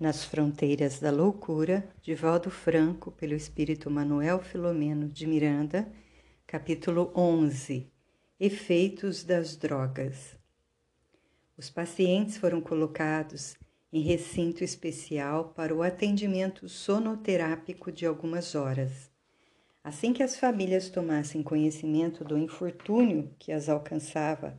Nas Fronteiras da Loucura, de Valdo Franco, pelo espírito Manuel Filomeno de Miranda, capítulo 11 Efeitos das drogas. Os pacientes foram colocados em recinto especial para o atendimento sonoterápico de algumas horas. Assim que as famílias tomassem conhecimento do infortúnio que as alcançava,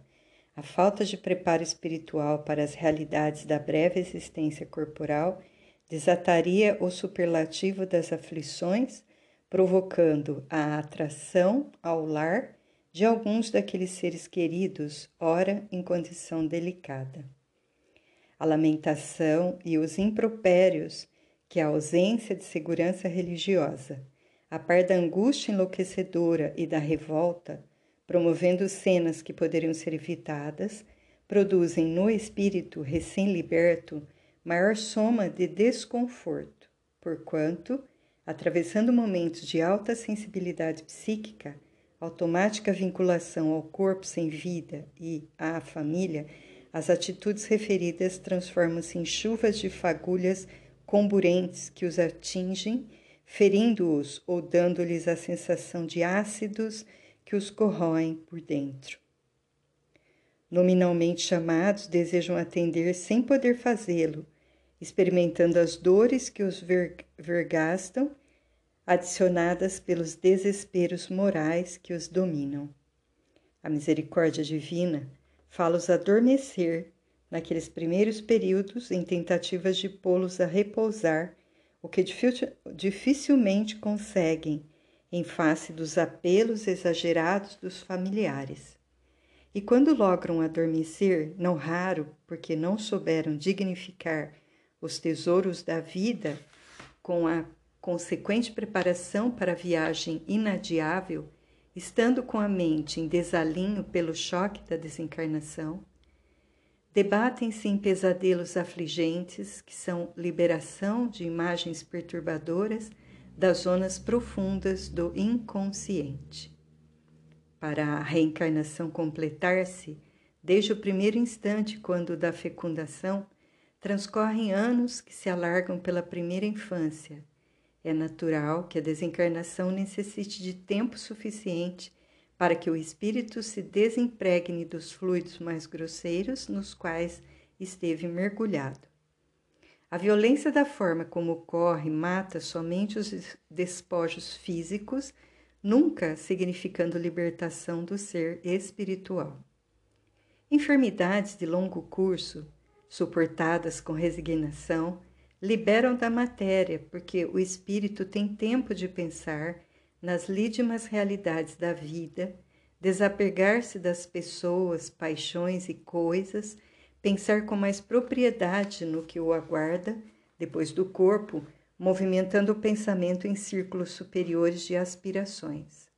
a falta de preparo espiritual para as realidades da breve existência corporal desataria o superlativo das aflições, provocando a atração ao lar de alguns daqueles seres queridos, ora em condição delicada. A lamentação e os impropérios que a ausência de segurança religiosa, a par da angústia enlouquecedora e da revolta, promovendo cenas que poderiam ser evitadas, produzem no espírito recém-liberto maior soma de desconforto, porquanto, atravessando momentos de alta sensibilidade psíquica, automática vinculação ao corpo sem vida e à família, as atitudes referidas transformam-se em chuvas de fagulhas comburentes que os atingem, ferindo-os ou dando-lhes a sensação de ácidos que os corroem por dentro. Nominalmente chamados, desejam atender sem poder fazê-lo, experimentando as dores que os vergastam, adicionadas pelos desesperos morais que os dominam. A misericórdia divina fala-os adormecer naqueles primeiros períodos em tentativas de pô-los a repousar, o que dificilmente conseguem em face dos apelos exagerados dos familiares. E quando logram adormecer, não raro porque não souberam dignificar os tesouros da vida com a consequente preparação para a viagem inadiável, estando com a mente em desalinho pelo choque da desencarnação, debatem-se em pesadelos afligentes que são liberação de imagens perturbadoras das zonas profundas do inconsciente. Para a reencarnação completar-se, desde o primeiro instante quando da fecundação, transcorrem anos que se alargam pela primeira infância. É natural que a desencarnação necessite de tempo suficiente para que o espírito se desempregne dos fluidos mais grosseiros nos quais esteve mergulhado. A violência da forma como ocorre mata somente os despojos físicos, nunca significando libertação do ser espiritual. Enfermidades de longo curso, suportadas com resignação, liberam da matéria, porque o espírito tem tempo de pensar nas lídimas realidades da vida, desapegar-se das pessoas, paixões e coisas pensar com mais propriedade no que o aguarda depois do corpo, movimentando o pensamento em círculos superiores de aspirações.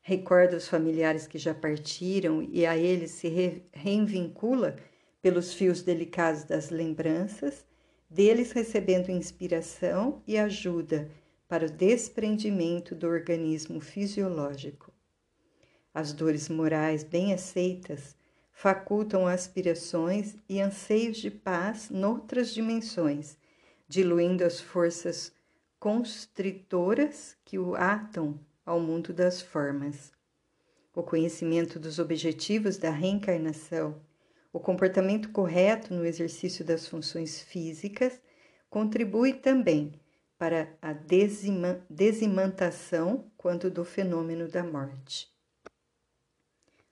Recorda os familiares que já partiram e a eles se re reenvincula pelos fios delicados das lembranças, deles recebendo inspiração e ajuda para o desprendimento do organismo fisiológico. As dores morais bem aceitas facultam aspirações e anseios de paz noutras dimensões, diluindo as forças constritoras que o atam ao mundo das formas. O conhecimento dos objetivos da reencarnação, o comportamento correto no exercício das funções físicas contribui também para a desimantação quanto do fenômeno da morte.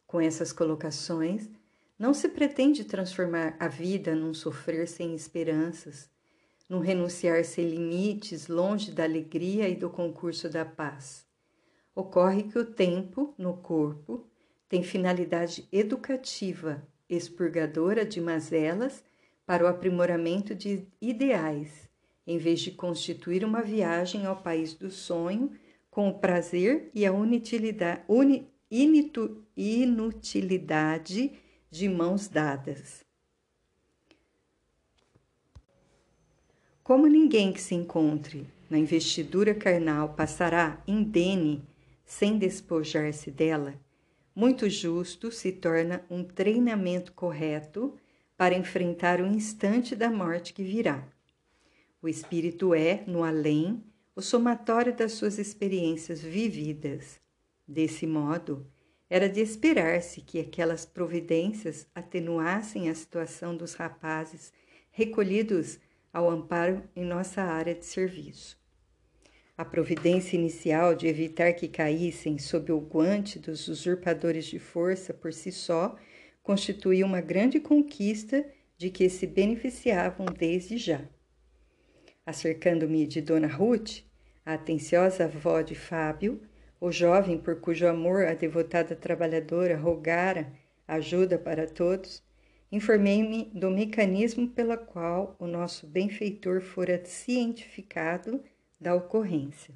Com essas colocações, não se pretende transformar a vida num sofrer sem esperanças, num renunciar sem limites, longe da alegria e do concurso da paz. Ocorre que o tempo, no corpo, tem finalidade educativa, expurgadora de mazelas para o aprimoramento de ideais, em vez de constituir uma viagem ao país do sonho com o prazer e a inutilidade, de mãos dadas. Como ninguém que se encontre na investidura carnal passará indene sem despojar-se dela, muito justo se torna um treinamento correto para enfrentar o instante da morte que virá. O espírito é, no além, o somatório das suas experiências vividas. Desse modo, era de esperar-se que aquelas providências atenuassem a situação dos rapazes recolhidos ao amparo em nossa área de serviço. A providência inicial de evitar que caíssem sob o guante dos usurpadores de força por si só constituía uma grande conquista de que se beneficiavam desde já. Acercando-me de Dona Ruth, a atenciosa avó de Fábio, o jovem por cujo amor a devotada trabalhadora rogara ajuda para todos, informei-me do mecanismo pela qual o nosso benfeitor fora cientificado da ocorrência.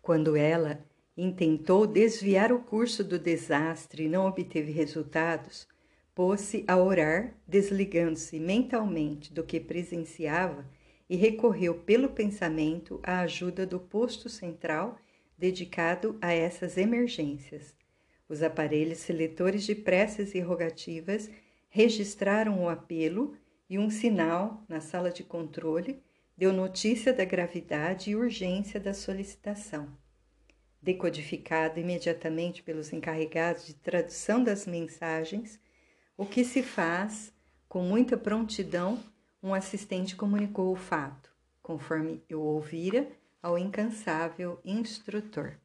Quando ela intentou desviar o curso do desastre e não obteve resultados, pôs-se a orar, desligando-se mentalmente do que presenciava e recorreu pelo pensamento à ajuda do posto central dedicado a essas emergências. Os aparelhos seletores de preces e rogativas registraram o apelo e um sinal na sala de controle deu notícia da gravidade e urgência da solicitação. Decodificado imediatamente pelos encarregados de tradução das mensagens, o que se faz com muita prontidão, um assistente comunicou o fato, conforme eu ouvira ao incansável instrutor.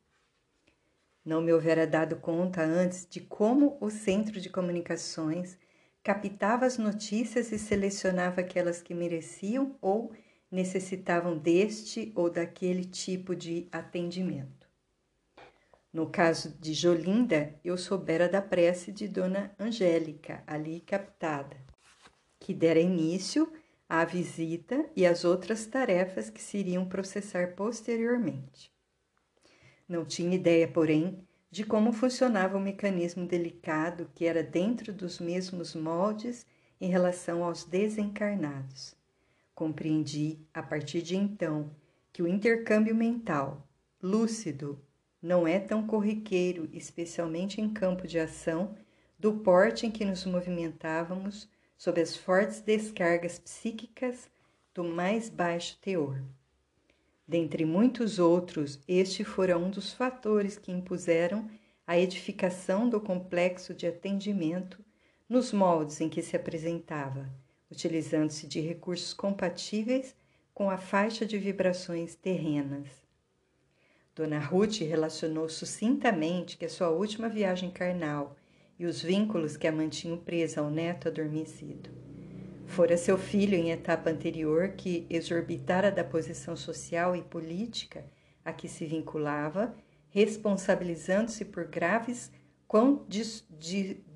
Não me houvera dado conta antes de como o centro de comunicações captava as notícias e selecionava aquelas que mereciam ou necessitavam deste ou daquele tipo de atendimento. No caso de Jolinda, eu soubera da prece de Dona Angélica, ali captada, que dera início à visita e às outras tarefas que se iriam processar posteriormente. Não tinha ideia, porém, de como funcionava o mecanismo delicado que era dentro dos mesmos moldes em relação aos desencarnados. Compreendi, a partir de então, que o intercâmbio mental, lúcido, não é tão corriqueiro, especialmente em campo de ação, do porte em que nos movimentávamos sob as fortes descargas psíquicas do mais baixo teor. Dentre muitos outros, este fora um dos fatores que impuseram a edificação do complexo de atendimento nos moldes em que se apresentava, utilizando-se de recursos compatíveis com a faixa de vibrações terrenas. Dona Ruth relacionou sucintamente que a sua última viagem carnal e os vínculos que a mantinham presa ao neto adormecido. Fora seu filho em etapa anterior que exorbitara da posição social e política a que se vinculava, responsabilizando-se por graves quão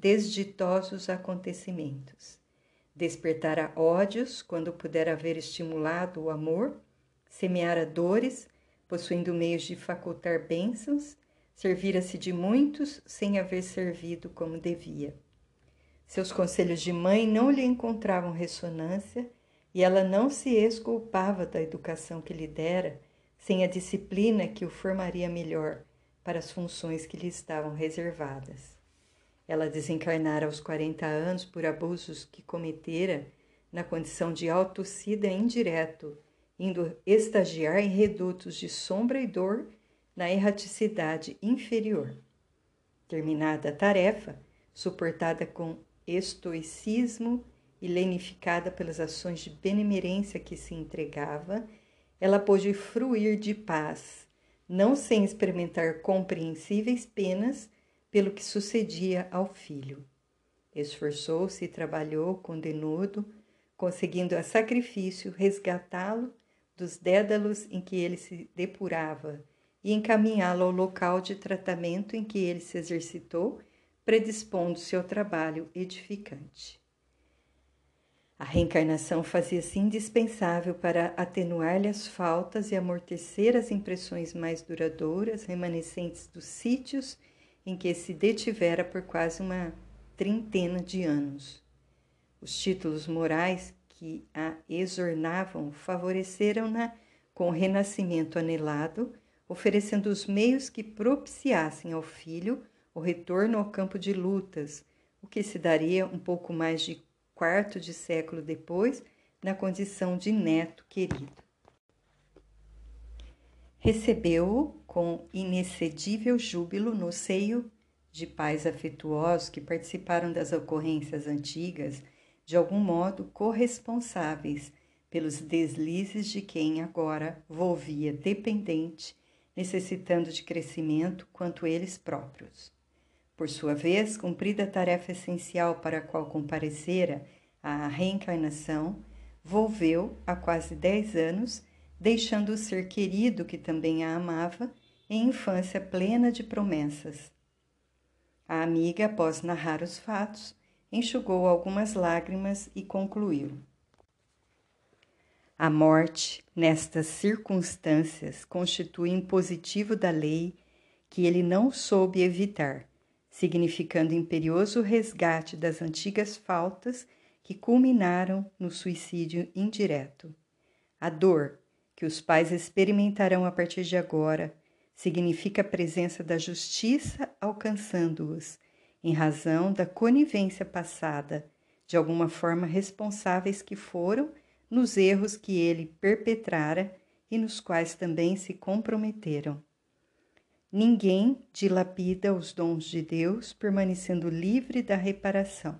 desditosos acontecimentos despertara ódios quando puder haver estimulado o amor, semeara dores, possuindo meios de facultar bênçãos, servira-se de muitos sem haver servido como devia. Seus conselhos de mãe não lhe encontravam ressonância e ela não se exculpava da educação que lhe dera, sem a disciplina que o formaria melhor para as funções que lhe estavam reservadas. Ela desencarnara aos 40 anos por abusos que cometera na condição de autocida indireto, indo estagiar em redutos de sombra e dor na erraticidade inferior. Terminada a tarefa, suportada com estoicismo e lenificada pelas ações de benemerência que se entregava, ela pôde fruir de paz, não sem experimentar compreensíveis penas pelo que sucedia ao filho. Esforçou-se e trabalhou condenudo, conseguindo a sacrifício resgatá-lo dos dédalos em que ele se depurava e encaminhá-lo ao local de tratamento em que ele se exercitou, predispondo-se ao trabalho edificante. A reencarnação fazia-se indispensável para atenuar-lhe as faltas e amortecer as impressões mais duradouras remanescentes dos sítios em que se detivera por quase uma trintena de anos. Os títulos morais que a exornavam favoreceram-na com o renascimento anelado, oferecendo os meios que propiciassem ao filho o retorno ao campo de lutas, o que se daria um pouco mais de quarto de século depois na condição de neto querido. Recebeu-o com inexcedível júbilo no seio de pais afetuosos que participaram das ocorrências antigas, de algum modo corresponsáveis pelos deslizes de quem agora volvia dependente, necessitando de crescimento quanto eles próprios. Por sua vez, cumprida a tarefa essencial para a qual comparecera, a reencarnação, volveu há quase dez anos, deixando o ser querido que também a amava, em infância plena de promessas. A amiga, após narrar os fatos, enxugou algumas lágrimas e concluiu. A morte, nestas circunstâncias, constitui impositivo da lei que ele não soube evitar significando imperioso resgate das antigas faltas que culminaram no suicídio indireto. A dor que os pais experimentarão a partir de agora significa a presença da justiça alcançando-os, em razão da conivência passada, de alguma forma responsáveis que foram nos erros que ele perpetrara e nos quais também se comprometeram. Ninguém dilapida os dons de Deus, permanecendo livre da reparação.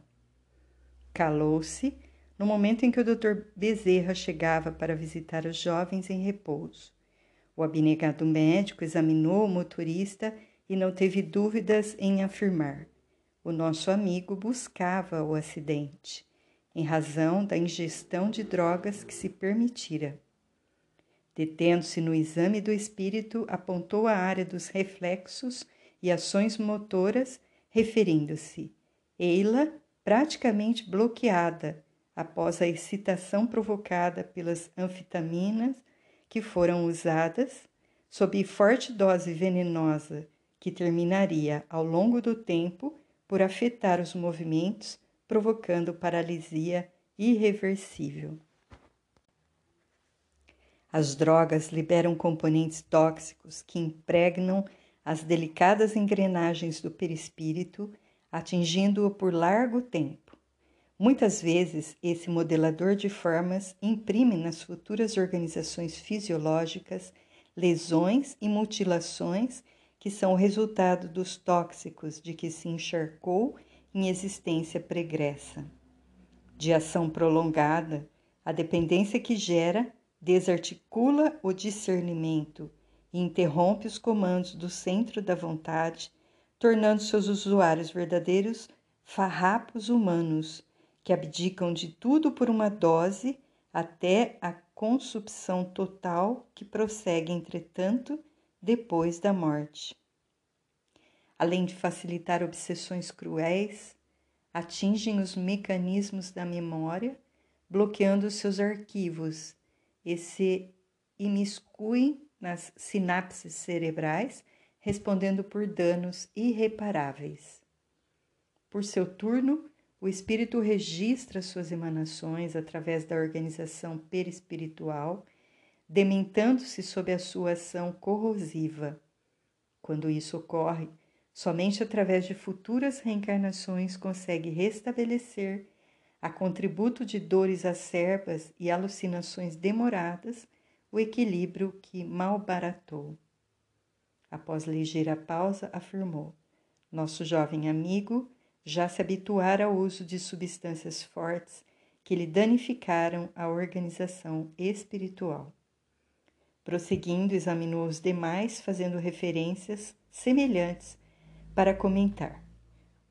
Calou-se no momento em que o Dr. Bezerra chegava para visitar os jovens em repouso. O abnegado médico examinou o motorista e não teve dúvidas em afirmar: o nosso amigo buscava o acidente, em razão da ingestão de drogas que se permitira. Detendo-se no exame do espírito, apontou a área dos reflexos e ações motoras, referindo-se: Eila praticamente bloqueada após a excitação provocada pelas anfetaminas que foram usadas, sob forte dose venenosa que terminaria ao longo do tempo por afetar os movimentos, provocando paralisia irreversível. As drogas liberam componentes tóxicos que impregnam as delicadas engrenagens do perispírito, atingindo-o por largo tempo. Muitas vezes, esse modelador de formas imprime nas futuras organizações fisiológicas lesões e mutilações que são o resultado dos tóxicos de que se encharcou em existência pregressa. De ação prolongada, a dependência que gera desarticula o discernimento e interrompe os comandos do centro da vontade, tornando seus usuários verdadeiros farrapos humanos que abdicam de tudo por uma dose até a consupção total que prossegue, entretanto, depois da morte. Além de facilitar obsessões cruéis, atingem os mecanismos da memória, bloqueando seus arquivos e se imiscuem nas sinapses cerebrais, respondendo por danos irreparáveis. Por seu turno, o espírito registra suas emanações através da organização perispiritual, dementando-se sob a sua ação corrosiva. Quando isso ocorre, somente através de futuras reencarnações consegue restabelecer a contributo de dores acerbas e alucinações demoradas, o equilíbrio que malbaratou. Após ligeira pausa, afirmou: Nosso jovem amigo já se habituara ao uso de substâncias fortes que lhe danificaram a organização espiritual. Prosseguindo, examinou os demais, fazendo referências semelhantes para comentar.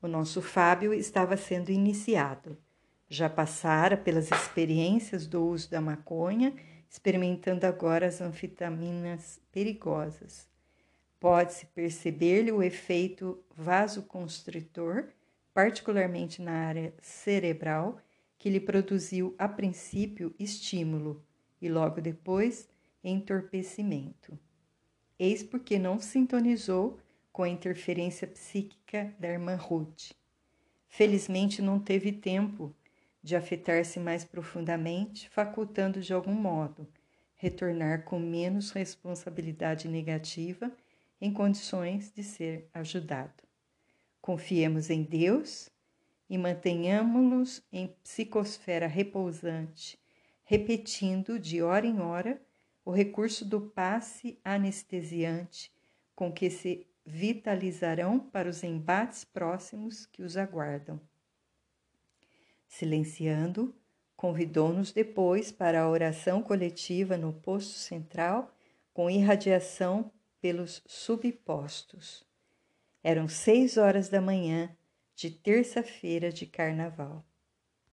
O nosso Fábio estava sendo iniciado já passara pelas experiências do uso da maconha, experimentando agora as anfetaminas perigosas. Pode-se perceber-lhe o efeito vasoconstritor, particularmente na área cerebral, que lhe produziu a princípio estímulo e logo depois entorpecimento. Eis porque não sintonizou com a interferência psíquica da irmã Ruth. Felizmente não teve tempo de afetar-se mais profundamente, facultando de algum modo retornar com menos responsabilidade negativa em condições de ser ajudado. Confiemos em Deus e mantenhamos-nos em psicosfera repousante, repetindo de hora em hora o recurso do passe anestesiante com que se vitalizarão para os embates próximos que os aguardam. Silenciando, convidou-nos depois para a oração coletiva no posto central com irradiação pelos subpostos. Eram seis horas da manhã de terça-feira de carnaval.